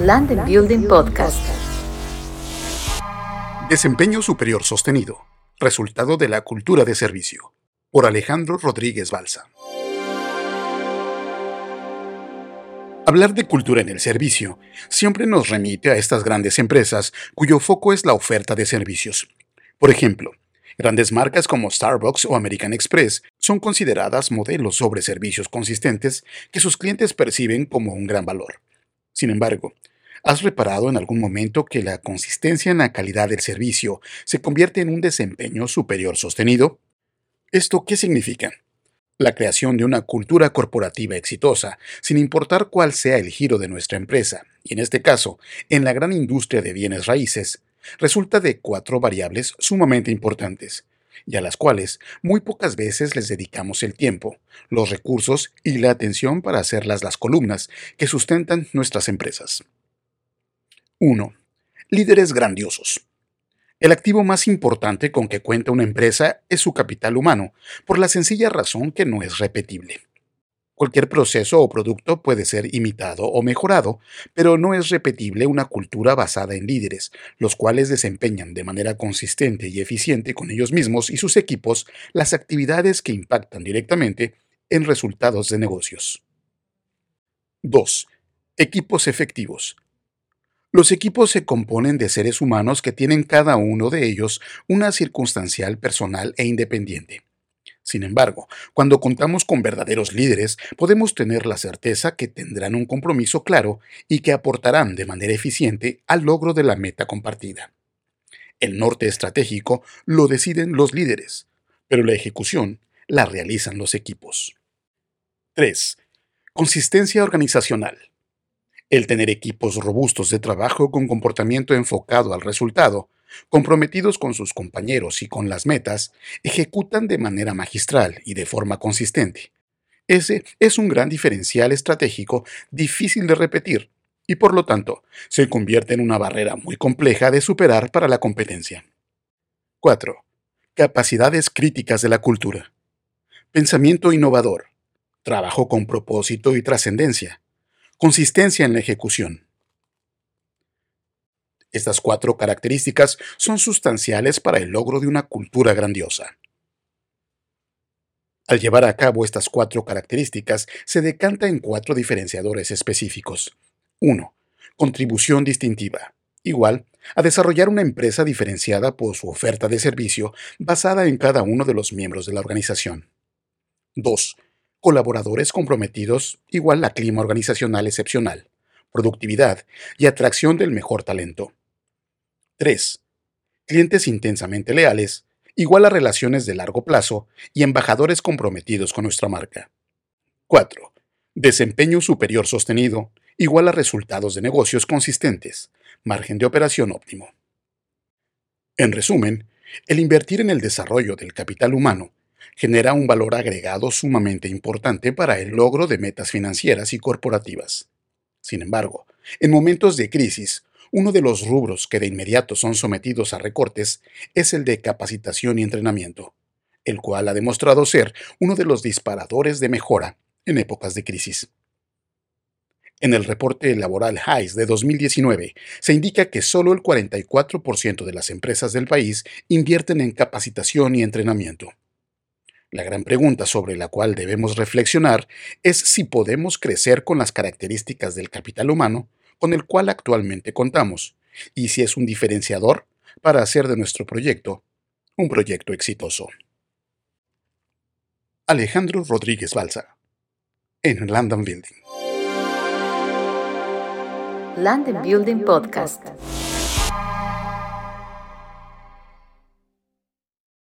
Land Building Podcast. Desempeño superior sostenido. Resultado de la cultura de servicio. Por Alejandro Rodríguez Balsa. Hablar de cultura en el servicio siempre nos remite a estas grandes empresas cuyo foco es la oferta de servicios. Por ejemplo, grandes marcas como Starbucks o American Express son consideradas modelos sobre servicios consistentes que sus clientes perciben como un gran valor. Sin embargo, ¿has reparado en algún momento que la consistencia en la calidad del servicio se convierte en un desempeño superior sostenido? ¿Esto qué significa? La creación de una cultura corporativa exitosa, sin importar cuál sea el giro de nuestra empresa, y en este caso, en la gran industria de bienes raíces, resulta de cuatro variables sumamente importantes, y a las cuales muy pocas veces les dedicamos el tiempo, los recursos y la atención para hacerlas las columnas que sustentan nuestras empresas. 1. Líderes grandiosos. El activo más importante con que cuenta una empresa es su capital humano, por la sencilla razón que no es repetible. Cualquier proceso o producto puede ser imitado o mejorado, pero no es repetible una cultura basada en líderes, los cuales desempeñan de manera consistente y eficiente con ellos mismos y sus equipos las actividades que impactan directamente en resultados de negocios. 2. Equipos efectivos. Los equipos se componen de seres humanos que tienen cada uno de ellos una circunstancial personal e independiente. Sin embargo, cuando contamos con verdaderos líderes, podemos tener la certeza que tendrán un compromiso claro y que aportarán de manera eficiente al logro de la meta compartida. El norte estratégico lo deciden los líderes, pero la ejecución la realizan los equipos. 3. Consistencia organizacional. El tener equipos robustos de trabajo con comportamiento enfocado al resultado, comprometidos con sus compañeros y con las metas, ejecutan de manera magistral y de forma consistente. Ese es un gran diferencial estratégico difícil de repetir y por lo tanto se convierte en una barrera muy compleja de superar para la competencia. 4. Capacidades críticas de la cultura. Pensamiento innovador. Trabajo con propósito y trascendencia Consistencia en la ejecución. Estas cuatro características son sustanciales para el logro de una cultura grandiosa. Al llevar a cabo estas cuatro características, se decanta en cuatro diferenciadores específicos. 1. Contribución distintiva. Igual a desarrollar una empresa diferenciada por su oferta de servicio basada en cada uno de los miembros de la organización. 2 colaboradores comprometidos igual a clima organizacional excepcional, productividad y atracción del mejor talento. 3. Clientes intensamente leales, igual a relaciones de largo plazo y embajadores comprometidos con nuestra marca. 4. Desempeño superior sostenido, igual a resultados de negocios consistentes, margen de operación óptimo. En resumen, el invertir en el desarrollo del capital humano genera un valor agregado sumamente importante para el logro de metas financieras y corporativas. Sin embargo, en momentos de crisis, uno de los rubros que de inmediato son sometidos a recortes es el de capacitación y entrenamiento, el cual ha demostrado ser uno de los disparadores de mejora en épocas de crisis. En el reporte laboral HICE de 2019 se indica que solo el 44% de las empresas del país invierten en capacitación y entrenamiento. La gran pregunta sobre la cual debemos reflexionar es si podemos crecer con las características del capital humano con el cual actualmente contamos, y si es un diferenciador para hacer de nuestro proyecto un proyecto exitoso. Alejandro Rodríguez Balsa, en London Building. London Building Podcast.